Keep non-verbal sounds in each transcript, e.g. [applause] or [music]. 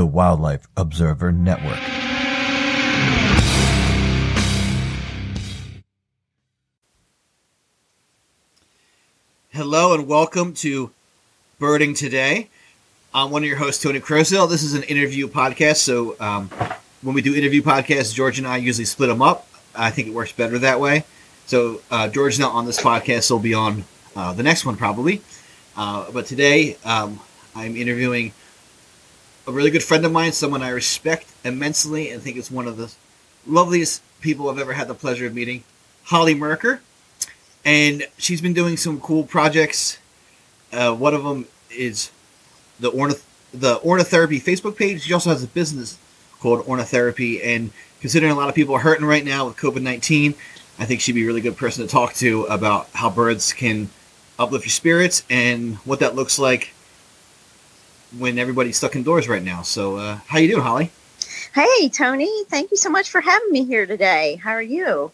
the Wildlife Observer Network. Hello and welcome to Birding Today. I'm one of your hosts, Tony Croasdale. This is an interview podcast, so um, when we do interview podcasts, George and I usually split them up. I think it works better that way. So uh, George's not on this podcast; he'll be on uh, the next one probably. Uh, but today, um, I'm interviewing a really good friend of mine, someone I respect immensely, and think is one of the loveliest people I've ever had the pleasure of meeting, Holly Merker. And she's been doing some cool projects. Uh, one of them is the ornith- the ornithotherapy Facebook page. She also has a business called Ornithotherapy, and considering a lot of people are hurting right now with COVID nineteen, I think she'd be a really good person to talk to about how birds can uplift your spirits and what that looks like when everybody's stuck indoors right now. So, uh, how you doing, Holly? Hey, Tony. Thank you so much for having me here today. How are you?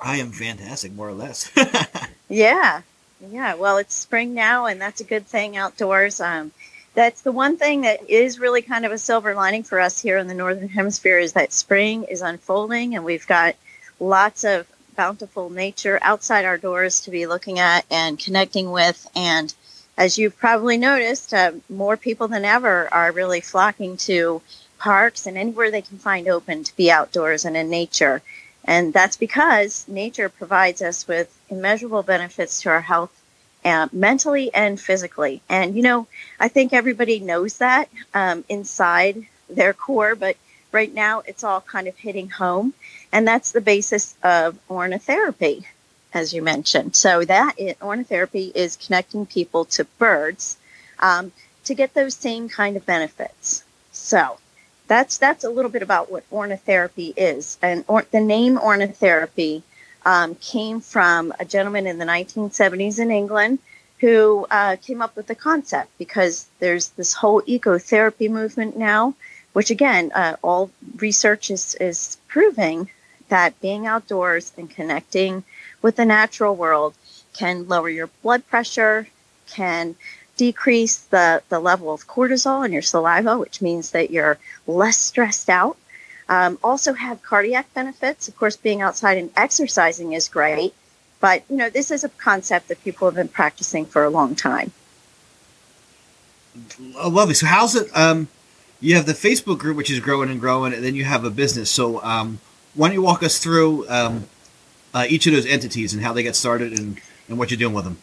I am fantastic, more or less. [laughs] yeah, yeah. Well, it's spring now, and that's a good thing outdoors. Um, that's the one thing that is really kind of a silver lining for us here in the northern hemisphere is that spring is unfolding, and we've got lots of bountiful nature outside our doors to be looking at and connecting with and as you've probably noticed, uh, more people than ever are really flocking to parks and anywhere they can find open to be outdoors and in nature. And that's because nature provides us with immeasurable benefits to our health, uh, mentally and physically. And, you know, I think everybody knows that um, inside their core, but right now it's all kind of hitting home. And that's the basis of ornithotherapy as you mentioned. So that it, ornithotherapy is connecting people to birds um, to get those same kind of benefits. So that's that's a little bit about what ornithotherapy is. And or, the name ornithotherapy um, came from a gentleman in the 1970s in England who uh, came up with the concept because there's this whole ecotherapy movement now, which again, uh, all research is, is proving that being outdoors and connecting with the natural world can lower your blood pressure, can decrease the, the level of cortisol in your saliva, which means that you're less stressed out. Um, also have cardiac benefits. Of course, being outside and exercising is great, but you know this is a concept that people have been practicing for a long time. Oh, lovely. So how's it? Um, you have the Facebook group, which is growing and growing, and then you have a business. So um, why don't you walk us through um, uh, each of those entities and how they get started and, and what you're doing with them.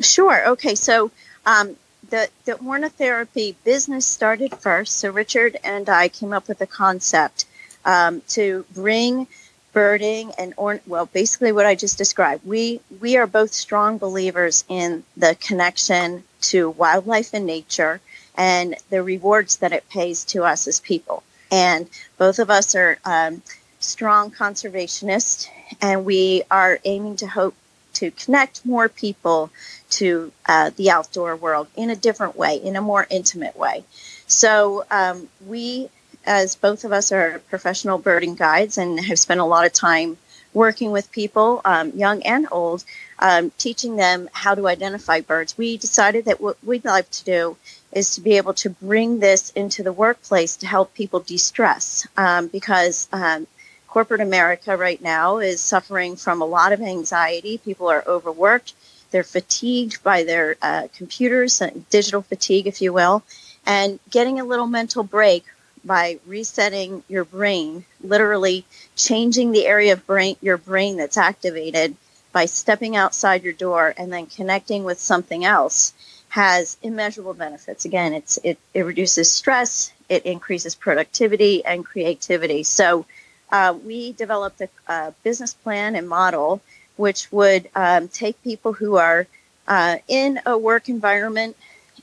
Sure. Okay. So um, the the ornithotherapy business started first. So Richard and I came up with a concept um, to bring birding and or well basically what I just described. We we are both strong believers in the connection to wildlife and nature and the rewards that it pays to us as people. And both of us are um, strong conservationist, and we are aiming to hope to connect more people to uh, the outdoor world in a different way, in a more intimate way. So um, we, as both of us are professional birding guides and have spent a lot of time working with people, um, young and old, um, teaching them how to identify birds, we decided that what we'd like to do is to be able to bring this into the workplace to help people de-stress um, because um, corporate America right now is suffering from a lot of anxiety. People are overworked. They're fatigued by their uh, computers, uh, digital fatigue, if you will. And getting a little mental break by resetting your brain, literally changing the area of brain, your brain that's activated by stepping outside your door and then connecting with something else has immeasurable benefits. Again, it's it, it reduces stress, it increases productivity and creativity. So uh, we developed a, a, business plan and model which would um, take people who are uh, in a work environment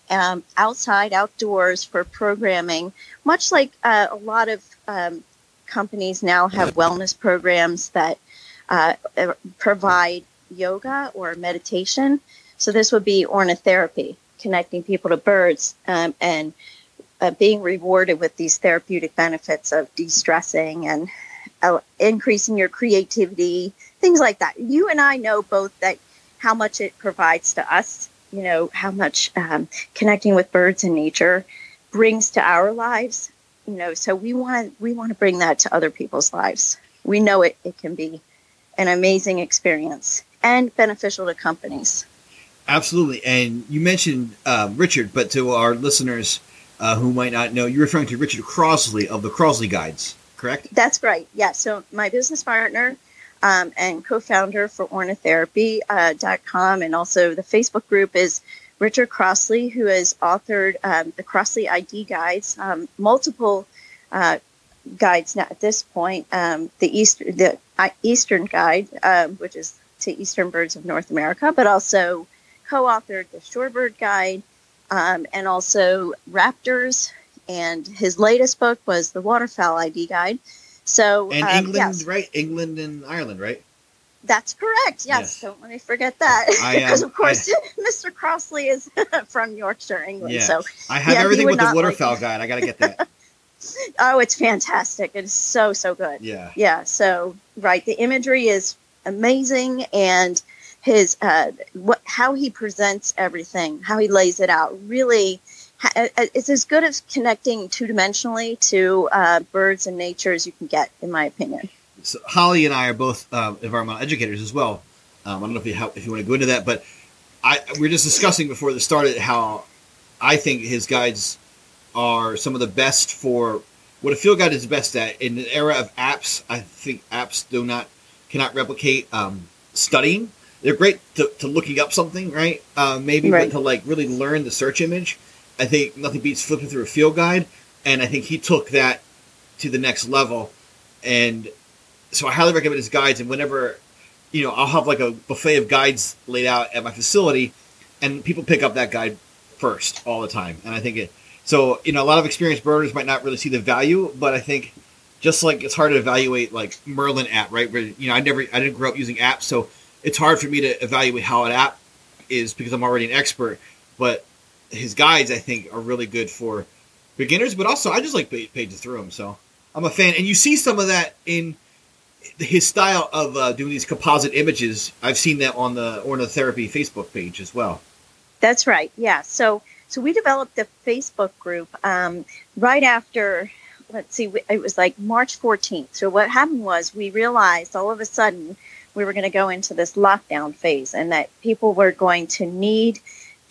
um, outside, outdoors for programming, much like uh, a lot of um, companies now have wellness programs that uh, provide yoga or meditation. So this would be ornithotherapy, connecting people to birds um, and uh, being rewarded with these therapeutic benefits of de-stressing and uh, increasing your creativity, things like that. You and I know both that how much it provides to us, you know, how much um, connecting with birds and nature brings to our lives, you know, so we want we want to bring that to other people's lives. We know it it can be an amazing experience and beneficial to companies. Absolutely. And you mentioned um, Richard, but to our listeners uh, who might not know, you're referring to Richard Crossley of the Crossley Guides, correct? That's right. Yeah. So my business partner um, and co-founder for ornitherapy.com uh, and also the Facebook group is Richard Crossley, who has authored um, the Crossley ID guides, um, multiple uh, guides now at this point. Um, the East, the Eastern Guide, um, which is to Eastern birds of North America, but also co-authored the Shorebird Guide um, and also Raptors. And his latest book was the Waterfowl ID Guide. So and um, England, yes. right? England and Ireland, right? That's correct. Yes, yes. don't let me forget that. because um, [laughs] of course, [laughs] I, Mr. Crossley is [laughs] from Yorkshire, England. Yeah. So I have yeah, everything with the waterfowl like guide. I got to get that. oh, it's fantastic! It's so so good. Yeah. Yeah. So right, the imagery is amazing, and his uh, what how he presents everything, how he lays it out, really. Uh, uh, it's as good as connecting two dimensionally to uh, birds and nature as you can get, in my opinion so Holly and I are both uh, environmental educators as well. Um, I don't know if you have, if you want to go into that, but I we are just discussing before this started how I think his guides are some of the best for what a field guide is best at in an era of apps. I think apps do not cannot replicate um, studying. They're great to, to looking up something, right? Uh, maybe, right. but to like really learn the search image. I think nothing beats flipping through a field guide, and I think he took that to the next level. And so I highly recommend his guides. And whenever, you know, I'll have like a buffet of guides laid out at my facility, and people pick up that guide first all the time. And I think it, so, you know, a lot of experienced birders might not really see the value, but I think just like it's hard to evaluate like Merlin app, right? Where, you know, I never, I didn't grow up using apps, so it's hard for me to evaluate how an app is because I'm already an expert. But his guides, I think, are really good for beginners, but also I just like pages through them. So I'm a fan. And you see some of that in his style of uh, doing these composite images, I've seen that on the Ornitherapy Facebook page as well. That's right. Yeah. So so we developed the Facebook group um, right after. Let's see, it was like March 14th. So what happened was we realized all of a sudden we were going to go into this lockdown phase, and that people were going to need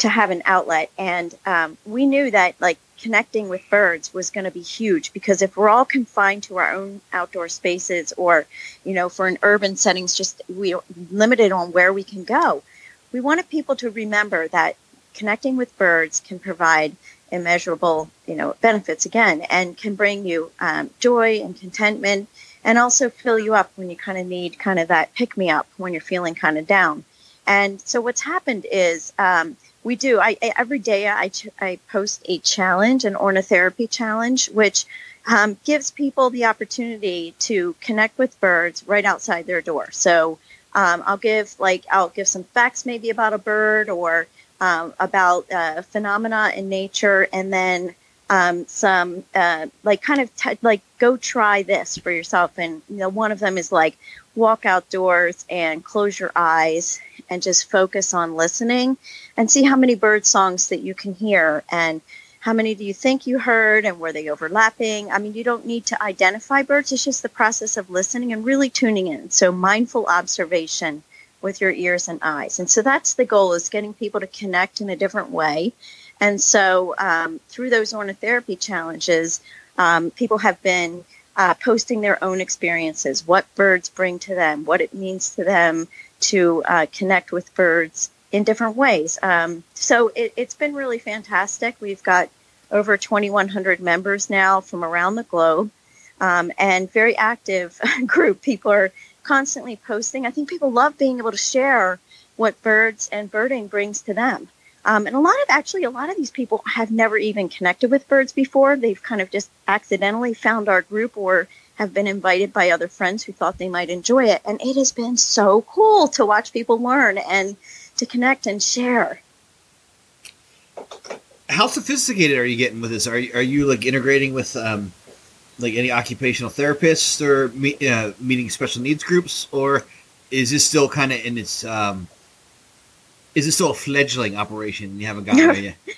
to have an outlet. And um, we knew that like connecting with birds was going to be huge because if we're all confined to our own outdoor spaces or you know for an urban settings just we're limited on where we can go we wanted people to remember that connecting with birds can provide immeasurable you know benefits again and can bring you um, joy and contentment and also fill you up when you kind of need kind of that pick me up when you're feeling kind of down and so what's happened is um, we do. I, I every day I, I post a challenge, an ornitherapy challenge, which um, gives people the opportunity to connect with birds right outside their door. So um, I'll give like I'll give some facts maybe about a bird or um, about uh, phenomena in nature, and then um, some uh, like kind of like go try this for yourself. And you know, one of them is like walk outdoors and close your eyes and just focus on listening and see how many bird songs that you can hear and how many do you think you heard and were they overlapping? I mean, you don't need to identify birds, it's just the process of listening and really tuning in. So, mindful observation with your ears and eyes. And so, that's the goal is getting people to connect in a different way. And so, um, through those ornitherapy challenges, um, people have been uh, posting their own experiences, what birds bring to them, what it means to them to uh, connect with birds in different ways. Um, so it, has been really fantastic. We've got over 2,100 members now from around the globe um, and very active [laughs] group. People are constantly posting. I think people love being able to share what birds and birding brings to them. Um, and a lot of actually, a lot of these people have never even connected with birds before. They've kind of just accidentally found our group or have been invited by other friends who thought they might enjoy it. And it has been so cool to watch people learn and to connect and share. How sophisticated are you getting with this? Are you, are you like integrating with um, like any occupational therapists or me, uh, meeting special needs groups, or is this still kind of in its um, is this still a fledgling operation? You haven't gotten there yet. [laughs]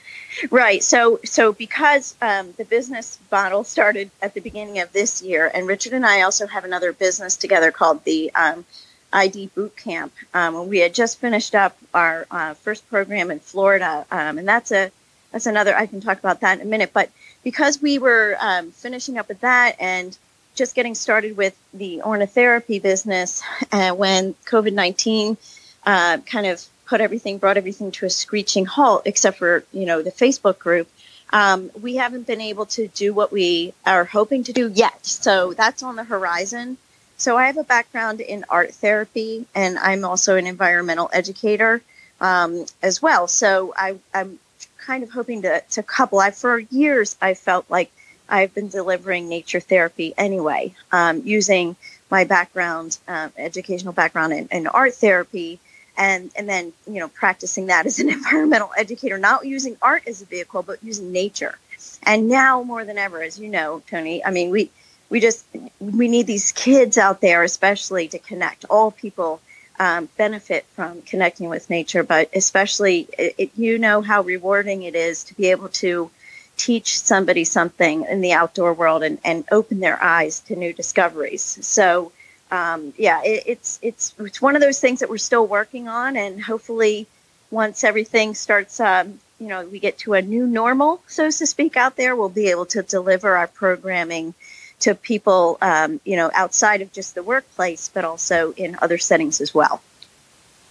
Right. So, so because um, the business model started at the beginning of this year, and Richard and I also have another business together called the um, ID Boot Camp. Um, we had just finished up our uh, first program in Florida, um, and that's a that's another. I can talk about that in a minute. But because we were um, finishing up with that and just getting started with the ornithotherapy business, uh, when COVID nineteen uh, kind of put everything, brought everything to a screeching halt, except for you know the Facebook group. Um, we haven't been able to do what we are hoping to do yet. So that's on the horizon. So I have a background in art therapy, and I'm also an environmental educator um, as well. So I, am kind of hoping to, to couple. I for years I felt like I've been delivering nature therapy anyway, um, using my background, uh, educational background in, in art therapy and and then you know practicing that as an [laughs] environmental educator not using art as a vehicle but using nature. And now more than ever as you know tony i mean we we just we need these kids out there especially to connect. All people um, benefit from connecting with nature but especially it, it, you know how rewarding it is to be able to teach somebody something in the outdoor world and, and open their eyes to new discoveries. So um, yeah, it, it's it's it's one of those things that we're still working on, and hopefully, once everything starts, um, you know, we get to a new normal, so to speak, out there, we'll be able to deliver our programming to people, um, you know, outside of just the workplace, but also in other settings as well.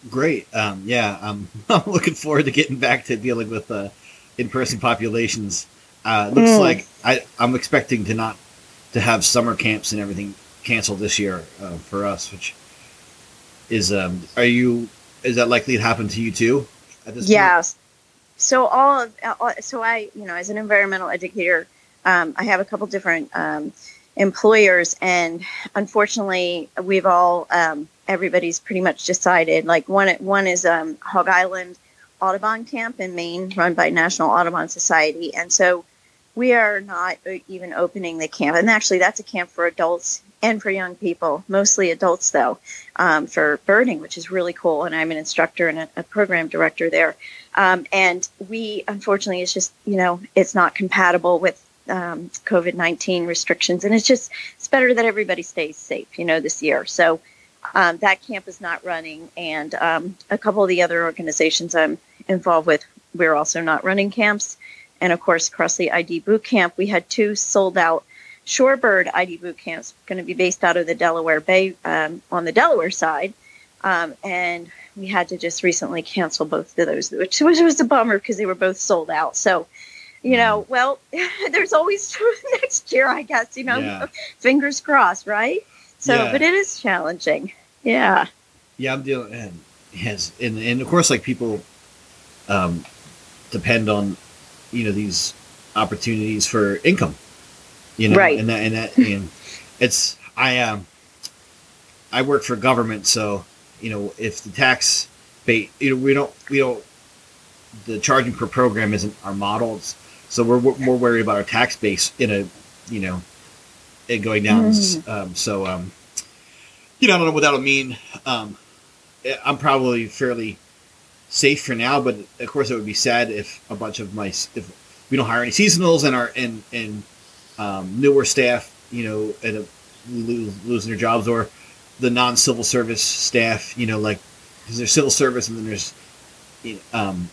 Great. Um, yeah, I'm, [laughs] I'm looking forward to getting back to dealing with uh, in-person populations. Uh, looks mm. like I, I'm expecting to not to have summer camps and everything canceled this year uh, for us, which is um, are you is that likely to happen to you too? At this yes. Point? So all of all, so I you know as an environmental educator, um, I have a couple different um, employers, and unfortunately, we've all um, everybody's pretty much decided. Like one one is um, Hog Island Audubon Camp in Maine, run by National Audubon Society, and so we are not even opening the camp. And actually, that's a camp for adults and for young people, mostly adults though, um, for birding, which is really cool. And I'm an instructor and a, a program director there. Um, and we, unfortunately, it's just, you know, it's not compatible with um, COVID 19 restrictions. And it's just, it's better that everybody stays safe, you know, this year. So um, that camp is not running. And um, a couple of the other organizations I'm involved with, we're also not running camps. And of course, Crossley ID boot camp, we had two sold out Shorebird ID boot camps going to be based out of the Delaware Bay um, on the Delaware side. Um, and we had to just recently cancel both of those, which was, was a bummer because they were both sold out. So, you know, mm. well, [laughs] there's always [laughs] next year, I guess, you know, yeah. [laughs] fingers crossed, right? So, yeah. but it is challenging. Yeah. Yeah, I'm dealing, and and, and of course, like people um, depend on, you know, these opportunities for income you know, right. and that, and that, and it's, I, um, I work for government, so, you know, if the tax bait, you know, we don't, we don't, the charging per program isn't our models, so we're, more worried about our tax base in a, you know, it going down. Mm. Um, so, um, you know, I don't know what that'll mean. Um, I'm probably fairly safe for now, but of course it would be sad if a bunch of my if we don't hire any seasonals and our and and um, newer staff, you know, and losing their jobs, or the non-civil service staff, you know, like because there's civil service and then there's um,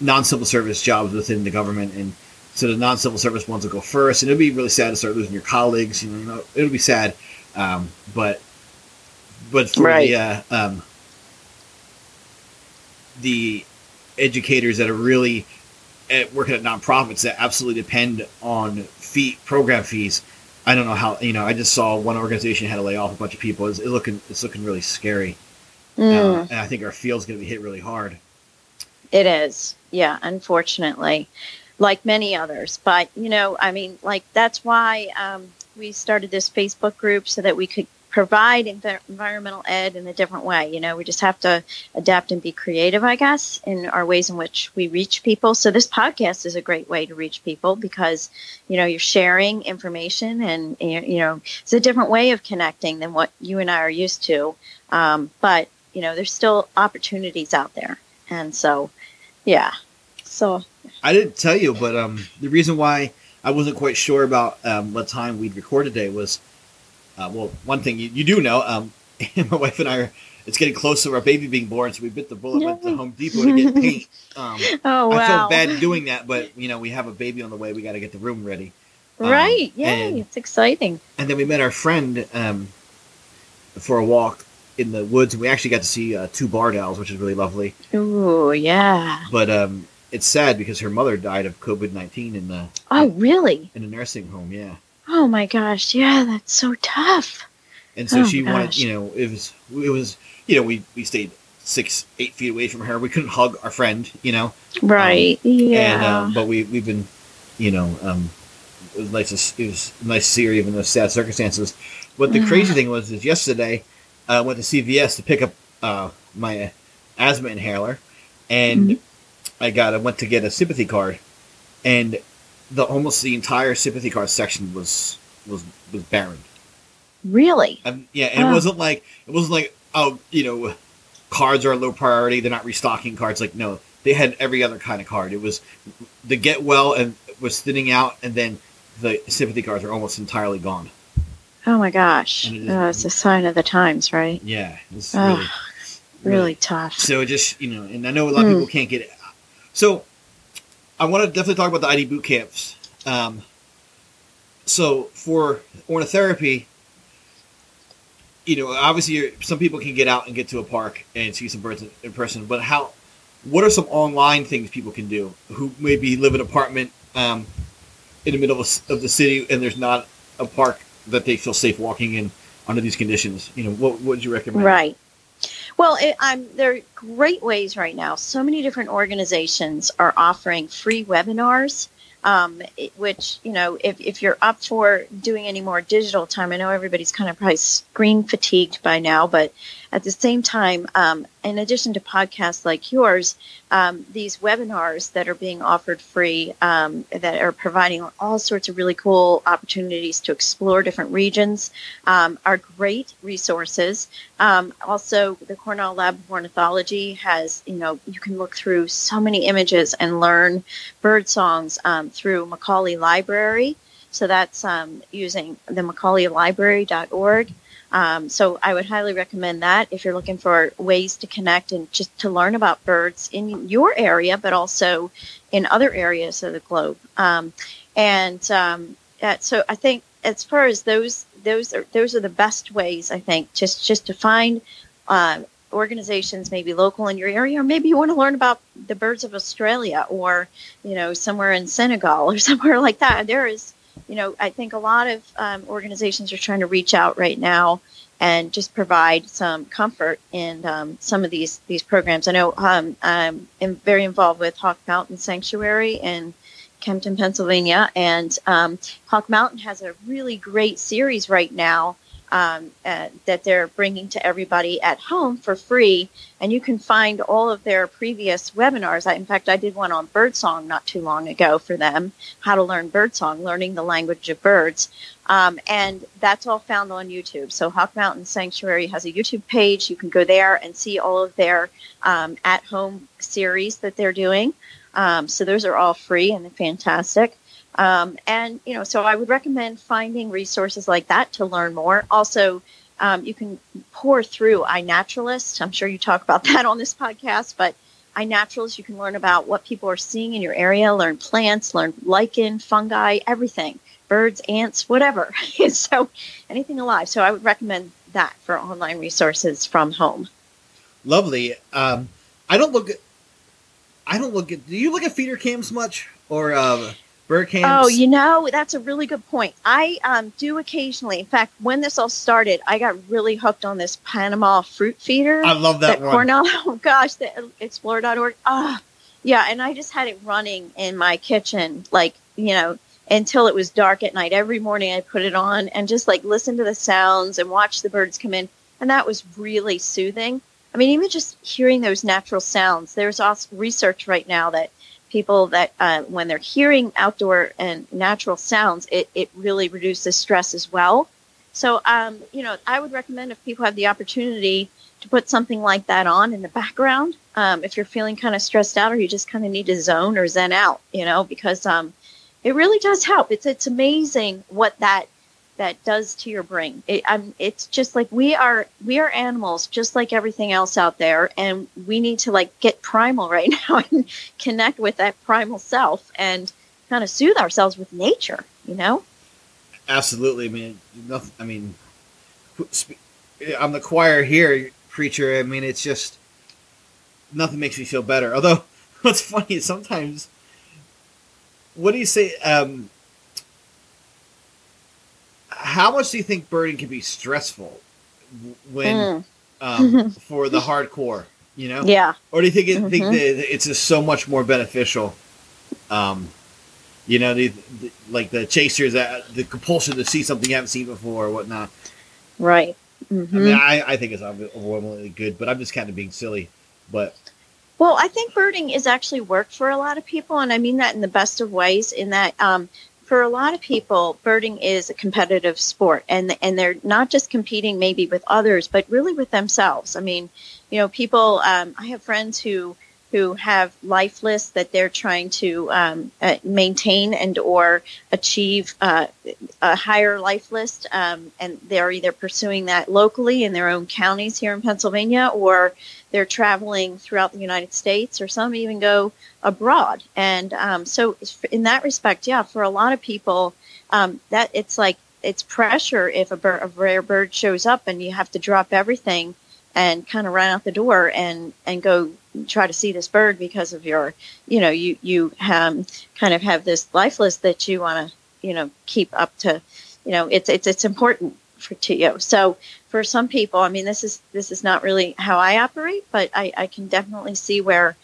non-civil service jobs within the government, and so the non-civil service ones will go first, and it'll be really sad to start losing your colleagues. You know, it'll be sad, um, but but for right. the uh, um, the educators that are really at working at nonprofits that absolutely depend on fee program fees. I don't know how you know. I just saw one organization had to lay off a bunch of people. It's, looking it's looking really scary, mm. uh, and I think our field's going to be hit really hard. It is, yeah. Unfortunately, like many others, but you know, I mean, like that's why um, we started this Facebook group so that we could provide environmental ed in a different way. You know, we just have to adapt and be creative, I guess, in our ways in which we reach people. So this podcast is a great way to reach people because, you know, you're sharing information and, you know, it's a different way of connecting than what you and I are used to. Um, but, you know, there's still opportunities out there. And so, yeah. So I didn't tell you, but um, the reason why I wasn't quite sure about um, what time we'd record today was, uh, well, one thing you, you do know, um, [laughs] my wife and I are. It's getting close to our baby being born, so we bit the bullet, went to Home Depot to get [laughs] paint. Um, Oh wow! I felt bad doing that, but you know we have a baby on the way. We got to get the room ready. Um, Right? Yay! and- it's exciting. And then we met our friend um, for a walk in the woods, and we actually got to see uh, two barred owls, which is really lovely. Ooh, yeah. But um, it's sad because her mother died of COVID nineteen in the Oh, really? in a nursing home. Yeah, Oh my gosh! Yeah, that's so tough. and so Oh, she wanted, gosh. you know, it was it was you know we we stayed six eight feet away from her. We couldn't hug our friend, you know. Right? yeah. And um, but we we've been, you know, um, it was nice. To, it was nice to see her even those sad circumstances. But the Mhm. crazy thing was, is yesterday I went to CVS to pick up uh, my asthma inhaler, and Mhm. I got I went to get a sympathy card, and the almost the entire sympathy card section was was was barren. really? Um, yeah, and Oh. it wasn't like it wasn't like oh you know, cards are a low priority. They're not restocking cards. Like no, they had every other kind of card. It was the get well and was thinning out, and then the sympathy cards are almost entirely gone. Oh my gosh! It is- Oh, it's a sign of the times, right? Yeah, it's Oh, really, Really tough. So just you know, and I know a lot of Hmm. people can't get it. So I want to definitely talk about the ID boot camps. Um, so for ornithotherapy, you know, obviously some people can get out and get to a park and see some birds in, person, but how? What are some online things people can do who maybe live in an apartment um, in the middle of, of the city and there's not a park that they feel safe walking in under these conditions? You know, what would you recommend? Right. Well, it, there are great ways right now. So many different organizations are offering free webinars, um, which, you know, if, if you're up for doing any more digital time, I know everybody's kind of probably screen fatigued by now, but at the same time, um, in addition to podcasts like yours, um, these webinars that are being offered free um, that are providing all sorts of really cool opportunities to explore different regions um, are great resources. Um, also, the Cornell Lab of Ornithology has, you know, you can look through so many images and learn bird songs um, through Macaulay Library. So that's um, using the MacaulayLibrary.org. Um, so I would highly recommend that if you're looking for ways to connect and just to learn about birds in your area, but also in other areas of the globe. Um, and um, so I think as far as those those are those are the best ways I think just just to find uh, organizations maybe local in your area, or maybe you want to learn about the birds of Australia or you know somewhere in Senegal or [laughs] somewhere like that. There is you know I think a lot of um, organizations are trying to reach out right now and just provide some comfort in um, some of these these programs. I know um, I'm very involved with Hawk Mountain Sanctuary in Kempton, Pennsylvania, and um, Hawk Mountain has a really great series right now um, uh, that they're bringing to everybody at home for free. And you can find all of their previous webinars. I, in fact, I did one on birdsong not too long ago for them, how to learn birdsong, learning the language of birds. Um, and that's all found on YouTube. So Hawk Mountain Sanctuary has a YouTube page. You can go there and see all of their um, at-home series that they're doing. Um, so those are all free and fantastic. Um, and you know, so I would recommend finding resources like that to learn more. Also, um, you can pour through iNaturalist. I'm sure you talk about [laughs] that on this podcast, but iNaturalist, you can learn about what people are seeing in your area, learn plants, learn lichen, fungi, everything, birds, ants, whatever. [laughs] so anything alive. So I would recommend that for online resources from home. Lovely. Um, I don't look. At, I don't look at. Do you look at feeder cams much or uh, bird cams? Oh, you know, that's a really good point. I um, do occasionally. In fact, when this all started, I got really hooked on this Panama fruit feeder. I love that, that one. Cornell, [laughs] oh gosh, the explore.org. Ah, yeah, and I just had it running in my kitchen, like, you know, until it was dark at night. Every morning I put it on and just like listen to the sounds and watch the birds come in. And that was really soothing. I mean, even just hearing those natural sounds, there's also research right now that people that uh, when they're hearing outdoor and natural sounds, it, it really reduces stress as well. So, um, you know, I would recommend if people have the opportunity to put something like that on in the background um, if you're feeling kind of stressed out or you just kind of need to zone or zen out, you know, because um, it really does help. It's it's amazing what that that does to your brain. It, it's just like we are we are animals, just like everything else out there, and we need to like get primal right [laughs] now and connect with that primal self and kind of soothe ourselves with nature. You know. Absolutely, I mean, nothing. I mean, I'm the choir here, preacher. I mean, it's just nothing makes me feel better. Although, [laughs] what's funny is sometimes, what do you say? Um, how much do you think birding can be stressful when mm. um, [laughs] for the hardcore? You know, yeah. Or do you think, it, mm-hmm. think that it's just so much more beneficial? Um, you know, the, the, like the chasers, the compulsion to see something you haven't seen before or whatnot. Right. Mm-hmm. I mean, I, I think it's overwhelmingly good, but I'm just kind of being silly. But well, I think birding is actually worked for a lot of people, and I mean that in the best of ways. In that, um, for a lot of people, birding is a competitive sport, and and they're not just competing maybe with others, but really with themselves. I mean, you know, people. Um, I have friends who who have life lists that they're trying to um, uh, maintain and or achieve uh, a higher life list um, and they're either pursuing that locally in their own counties here in pennsylvania or they're traveling throughout the united states or some even go abroad. And um, so in that respect yeah for a lot of people um, that it's like it's pressure if a, a rare bird shows up and you have to drop everything and kind of run out the door and and go try to see this bird because of your you know you you um, kind of have this life list that you want to you know keep up to you know it's it's it's important for to you so for some people i mean this is this is not really how i operate but i i can definitely see where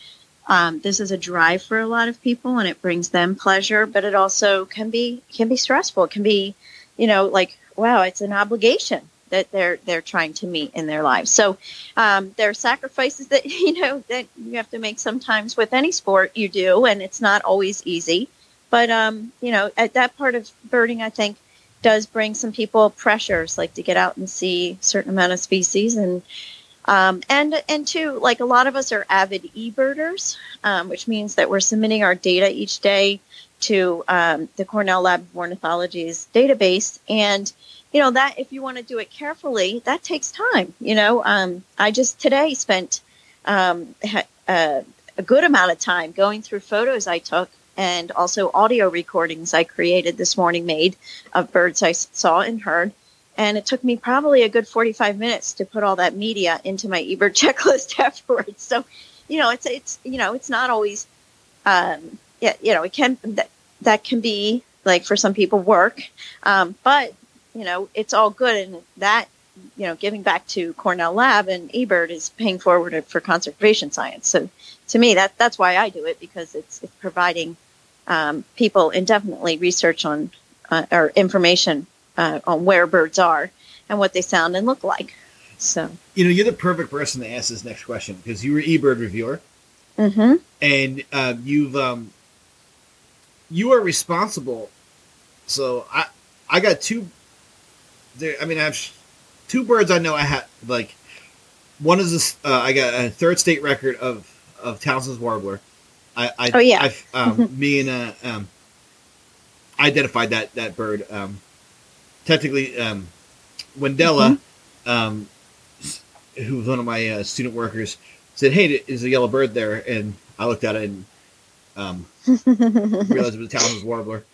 um, this is a drive for a lot of people and it brings them pleasure but it also can be can be stressful it can be you know like wow it's an obligation that they're they're trying to meet in their lives. So um, there are sacrifices that [laughs] you know that you have to make sometimes with any sport you do, and it's not always easy. But um, you know, at that part of birding, I think does bring some people pressures, like to get out and see certain amount of species and. Um, and and two, like a lot of us are avid e-birders, um, which means that we're submitting our data each day to um, the Cornell Lab of Ornithology's database, and you know that if you want to do it carefully that takes time you know um, i just today spent um, a, uh, a good amount of time going through photos i took and also audio recordings i created this morning made of birds i saw and heard and it took me probably a good 45 minutes to put all that media into my ebird [laughs] checklist afterwards so you know it's it's you know it's not always um, yeah you know it can that, that can be like for some people work um, but you know, it's all good. And that, you know, giving back to Cornell Lab and eBird is paying forward for conservation science. So to me, that that's why I do it because it's, it's providing um, people indefinitely research on uh, or information uh, on where birds are and what they sound and look like. So you know, you're the perfect person to ask this next question because you were eBird reviewer, mm-hmm. and uh, you've um, you are responsible. So I I got two there. I mean, I have two birds. I know I had like one is this. Uh, I got a third state record of of Townsend's warbler. I, I oh yeah. I've, um, me and uh, um, identified that that bird. Um, technically, um, Wendella, mm-hmm. um, who was one of my uh, student workers, said, "Hey, is a yellow bird there?" And I looked at it and um, [laughs] realized it was a Townsend's warbler.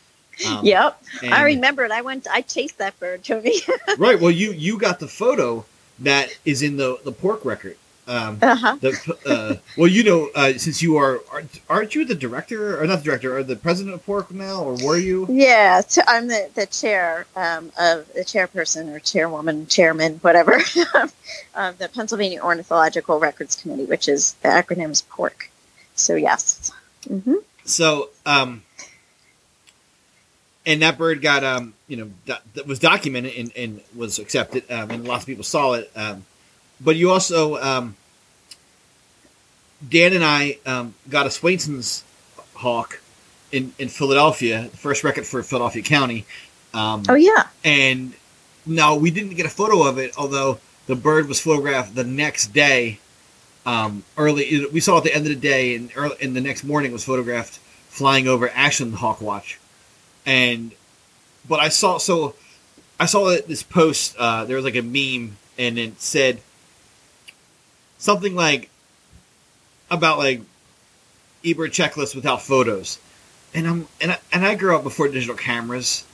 Um, yep, I remember it. I went. I chased that bird, Tony. [laughs] right. Well, you you got the photo that is in the the PORC record. Um, uh-huh. The, uh, well, you know, uh, since you are, aren't, aren't you the director or not the director, or the president of PORC now, or were you? Yeah, t- I'm the the chair um, of the chairperson or chairwoman, chairman, whatever, [laughs] of the Pennsylvania Ornithological Records Committee, which is the acronym is PORC. So yes. Mm-hmm. So um, and that bird got um you know that was documented and, and was accepted um, and lots of people saw it um, but you also um, Dan and I um, got a Swainson's hawk in in Philadelphia the first record for Philadelphia County um, oh yeah and no we didn't get a photo of it although the bird was photographed the next day um, early. We saw at the end of the day, and early, and the next morning was photographed flying over Ashland Hawk Watch, and but I saw so I saw this post. Uh, there was like a meme, and it said something like about like eBird checklist without photos, and I'm and I, and I grew up before digital cameras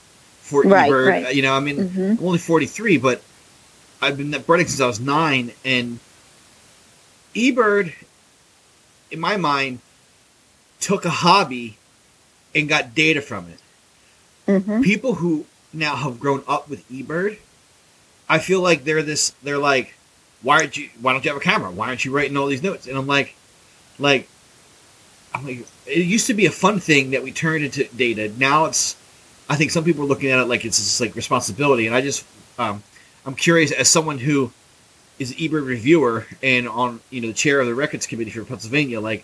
for Right, eBird. right. You know, I mean, Mhm. I'm only 43, but I've been birding since I was nine, and eBird, in my mind, took a hobby and got data from it. Mhm. People who now have grown up with eBird, I feel like they're this. They're like, why aren't you? Why don't you have a camera? Why aren't you writing all these notes? And I'm like, like, I'm like, it used to be a fun thing that we turned into data. Now it's, I think some people are looking at it like it's just like responsibility. And I just, um, I'm curious as someone who is eBird reviewer and on you know the chair of the records committee for Pennsylvania, like,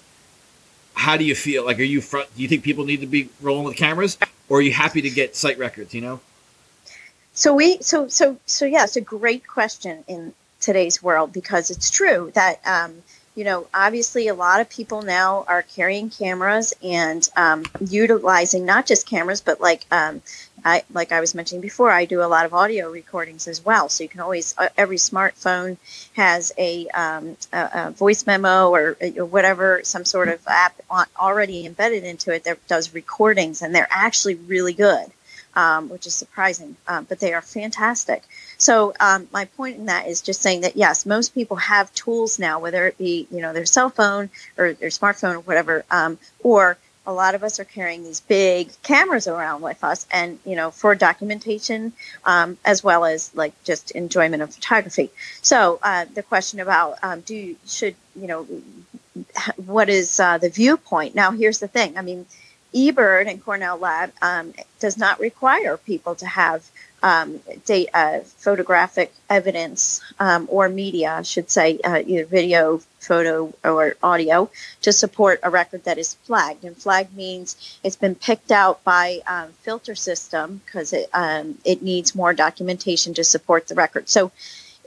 how do you feel? Like, are you front? Do you think people need to be rolling with cameras, or are you happy to get sight records? You know. So we so so so yeah, it's a great question in today's world because it's true that um, you know obviously a lot of people now are carrying cameras and um, utilizing not just cameras but like um, I like I was mentioning before, I do a lot of audio recordings as well. So you can always uh, every smartphone has a, um, a, a voice memo or, uh, whatever some sort of app on, already embedded into it that does recordings, and they're actually really good um, which is surprising, um, but they are fantastic. So um, my point in that is just saying that yes, most people have tools now, whether it be you know their cell phone or their smartphone or whatever, um, or a lot of us are carrying these big cameras around with us, and you know for documentation um, as well as like just enjoyment of photography. So uh, the question about um, do you, should you know what is uh, the viewpoint? Now here's the thing. I mean eBird and Cornell Lab um, does not require people to have um, data, uh, photographic evidence um, or media, I should say, uh, either video, photo, or audio, to support a record that is flagged. And flagged means it's been picked out by um, filter system because it um, it needs more documentation to support the record. So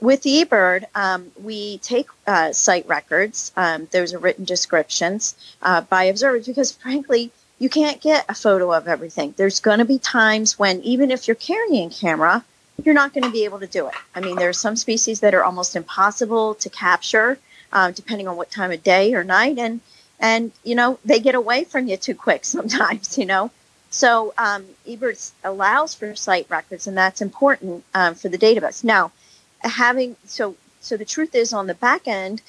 with eBird, um, we take uh, sight records. Um, those are written descriptions uh, by observers because, frankly, you can't get a photo of everything. There's going to be times when, even if you're carrying camera, you're not going to be able to do it. I mean, there are some species that are almost impossible to capture, uh, depending on what time of day or night, and and you know they get away from you too quick [laughs] sometimes. You know, so um, eBird allows for sight records, and that's important um, for the database. Now, having so so the truth is on the back end,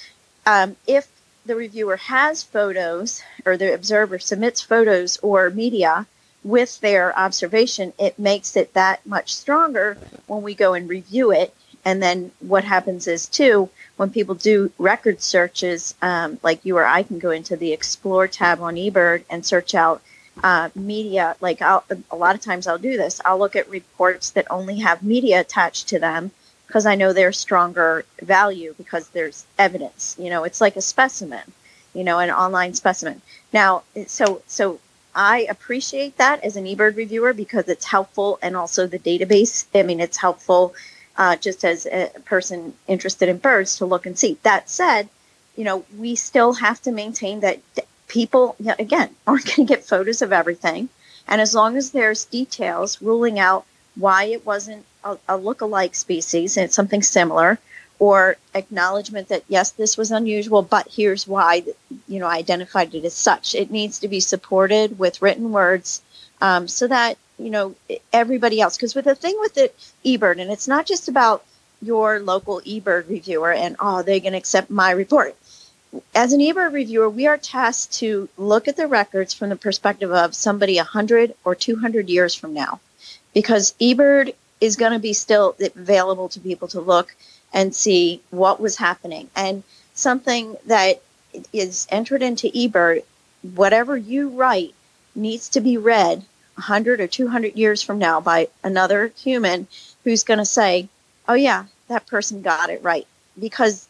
um, if the reviewer has photos or the observer submits photos or media with their observation, it makes it that much stronger when we go and review it. And then what happens is, too, when people do record searches, um, like you or I can go into the Explore tab on eBird and search out uh, media. Like I'll, a lot of times I'll do this. I'll look at reports that only have media attached to them because I know they're stronger value because there's evidence. You know, it's like a specimen, you know, an online specimen. Now, so so I appreciate that as an eBird reviewer because it's helpful and also the database. I mean, it's helpful uh, just as a person interested in birds to look and see. That said, you know, we still have to maintain that people, you know, again, [laughs] aren't going to get photos of everything. And as long as there's details ruling out why it wasn't a, a look-alike species and it's something similar, or acknowledgement that yes, this was unusual, but here's why you know I identified it as such. It needs to be supported with written words um, so that you know everybody else. Because with the thing with it, eBird, and it's not just about your local eBird reviewer and oh they're going to accept my report. As an eBird reviewer, we are tasked to look at the records from the perspective of somebody 100 or 200 years from now, because eBird is going to be still available to people to look and see what was happening. And something that is entered into eBird, whatever you write needs to be read 100 or 200 years from now by another human who's going to say, oh, yeah, that person got it right. Because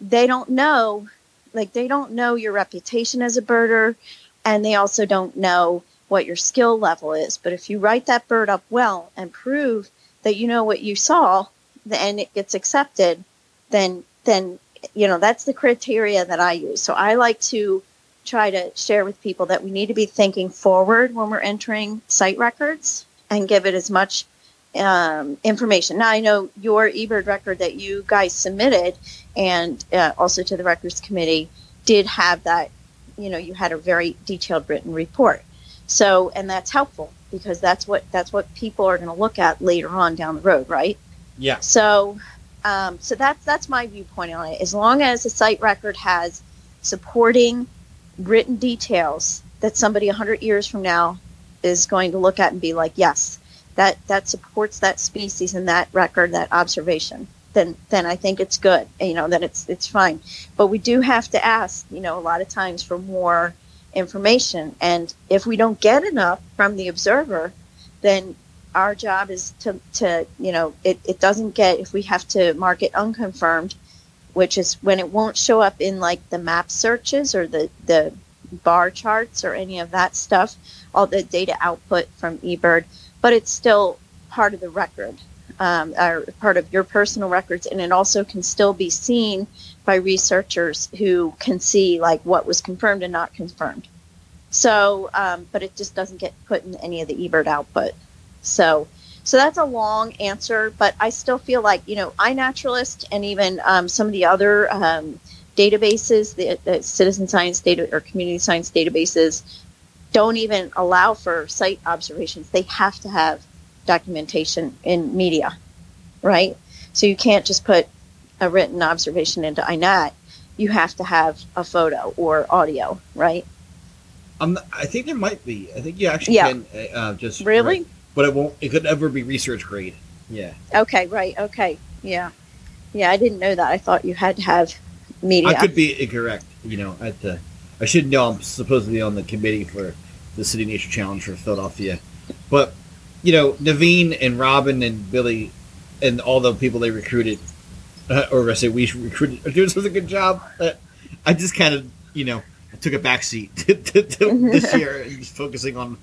they don't know, like, they don't know your reputation as a birder, and they also don't know what your skill level is. But if you write that bird up well and prove that you know what you saw, and it gets accepted, then then you know, that's the criteria that I use. So I like to try to share with people that we need to be thinking forward when we're entering sight records and give it as much um, information. Now, I know your eBird record that you guys submitted and uh, also to the records committee did have that, you know, you had a very detailed written report. So, and that's helpful because that's what that's what people are going to look at later on down the road, right? Yeah. So, um, so that's that's my viewpoint on it. As long as the sight record has supporting written details that somebody 100 years from now is going to look at and be like, yes, that that supports that species and that record, that observation, then then I think it's good. You know, that it's it's fine. But we do have to ask, you know, a lot of times for more information. And if we don't get enough from the observer, then our job is to, to you know, it, it doesn't get, if we have to mark it unconfirmed, which is when it won't show up in like the map searches or the, the bar charts or any of that stuff, all the data output from eBird, but it's still part of the record, um, or part of your personal records, and it also can still be seen by researchers who can see like what was confirmed and not confirmed. So, um, but it just doesn't get put in any of the eBird output. So, so that's a long answer, but I still feel like you know iNaturalist and even um, some of the other um, databases, the, the, citizen science data or community science databases, don't even allow for sight observations. They have to have documentation in media, right? So you can't just put a written observation into iNat, you have to have a photo or audio, right? Um, I think there might be. I think you actually Yeah. can uh, just Really? but it won't. It could never be research grade. Yeah. Okay, right. Okay. Yeah. Yeah, I didn't know that. I thought you had to have media. I could be incorrect. You know, at the I should know. I'm supposedly on the committee for the City Nature Challenge for Philadelphia, but you know, Naveen and Robin and Billy and all the people they recruited, uh, or I say we recruited, are doing such a good job. Uh, I just kind of, you know, took a backseat [laughs] to, to, to this year and just focusing on,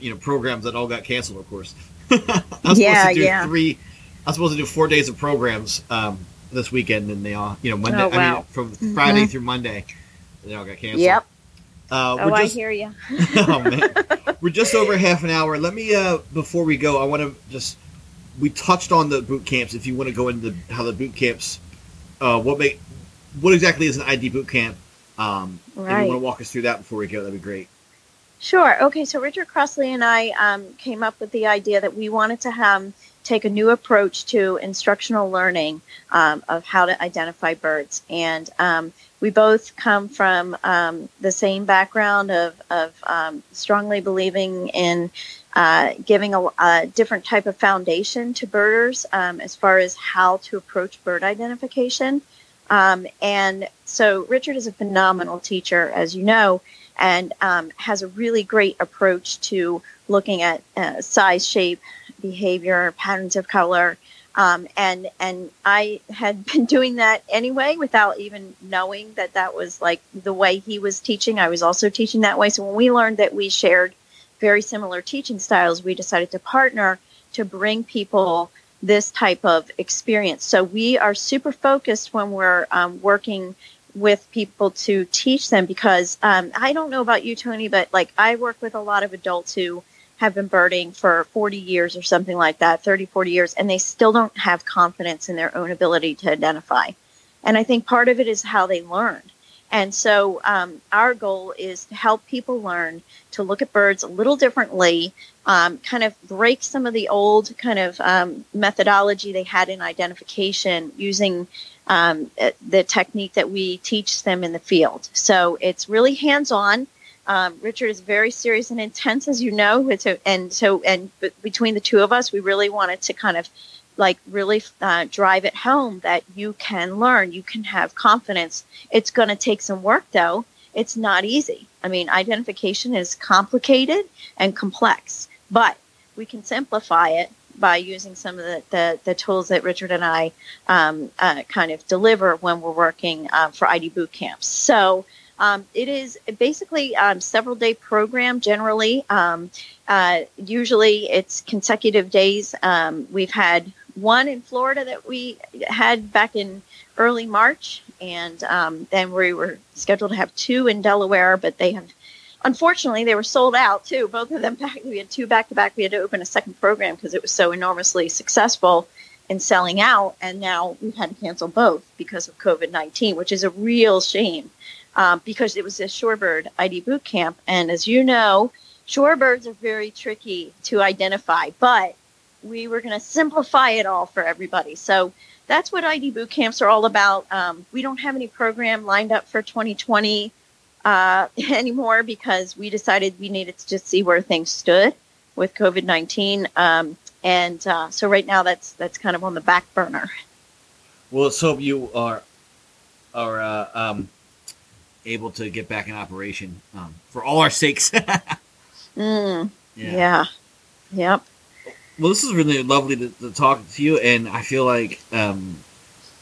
you know, programs that all got canceled. Of course, [laughs] I was supposed to do yeah. three. I was supposed to do four days of programs um, this weekend, and they all, you know, Monday. Oh, I mean, from Friday Mhm. through Monday, they all got canceled. Yep. Uh, Oh, we're I hear you. [laughs] oh man, we're just over half an hour. Let me, uh, before we go, I want to just we touched on the boot camps. If you want to go into how the boot camps, uh, what make, what exactly is an ID boot camp? Um, If you want to walk us through that before we go, that'd be great. Sure. Okay. So Richard Crossley and I um, came up with the idea that we wanted to have take a new approach to instructional learning um, of how to identify birds, and um, we both come from um, the same background of, of um, strongly believing in uh, giving a, a different type of foundation to birders um, as far as how to approach bird identification. Um, and so Richard is a phenomenal teacher, as you know, and has a really great approach to looking at uh, size, shape, behavior, patterns of color. Um, and and I had [laughs] been doing that anyway without even knowing that that was like the way he was teaching. I was also teaching that way. So when we learned that we shared very similar teaching styles, we decided to partner to bring people this type of experience. So we are super focused when we're um, working with people to teach them because um, I don't know about you, Tony, but like I work with a lot of adults who have been birding for 40 years or something like that, 30, 40 years, and they still don't have confidence in their own ability to identify. And I think part of it is how they learned. And so um, our goal is to help people learn to look at birds a little differently, um, kind of break some of the old kind of um, methodology they had in identification using um, the technique that we teach them in the field. So it's really hands on. Um, Richard is very serious and intense, as you know, a- and so and b- between the two of us, we really wanted to kind of like really uh, drive it home that you can learn, you can have confidence. It's going to take some work, though. It's not easy. I mean, identification is complicated and complex, but we can simplify it by using some of the, the, the tools that Richard and I um, uh, kind of deliver when we're working um, for ID boot camps. So um, it is basically um, several day program generally. Um, uh, usually it's consecutive days. Um, we've had one in Florida that we had back in early March, and um, then we were scheduled to have two in Delaware, but they have unfortunately they were sold out too. Both of them back. We had two back to back. We had to open a second program because it was so enormously successful in selling out, and now we've had to cancel both because of COVID nineteen, which is a real shame. Um, because it was a shorebird ID boot camp, and as you know, shorebirds are very tricky to identify, but we were going to simplify it all for everybody. So that's what ID boot camps are all about. Um, we don't have any program lined up for 2020 uh, [laughs] anymore because we decided we needed to just see where things stood with COVID 19. Um, and uh, so right now that's that's kind of on the back burner. Well, let's you are are uh, um, able to get back in operation um, for all our sakes. [laughs] mm, yeah. yeah. Yep. Well, this is really lovely to, to talk to you, and I feel like, um,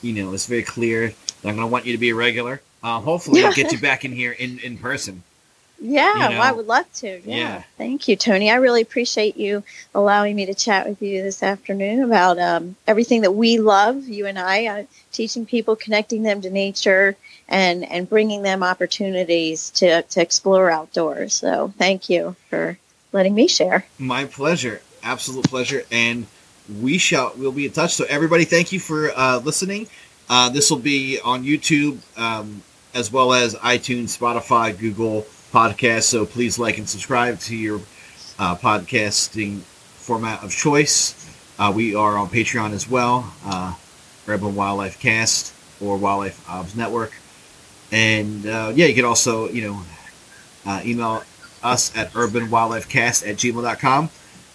you know, it's very clear that I'm going to want you to be a regular. Uh, hopefully, I'll get you [laughs] back in here in, in person. Yeah, you know? well, I would love to. Yeah. yeah. Thank you, Tony. I really appreciate you allowing me to chat with you this afternoon about um, everything that we love, you and I, uh, teaching people, connecting them to nature, and, and bringing them opportunities to, to explore outdoors. So thank you for letting me share. My pleasure absolute pleasure, and we shall we'll be in touch. So everybody, thank you for uh, listening. Uh, this will be on YouTube um, as well as iTunes, Spotify, Google Podcasts. So please like and subscribe to your uh, podcasting format of choice. Uh, we are on Patreon as well, uh, Urban Wildlife Cast or Wildlife Obs Network. And uh, yeah, you can also, you know, uh, email us at urbanwildlifecast at gmail.com.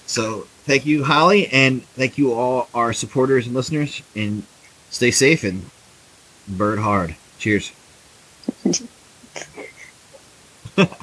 So thank you, Holly, and thank you all our supporters and listeners. And stay safe and bird hard. Cheers. [laughs]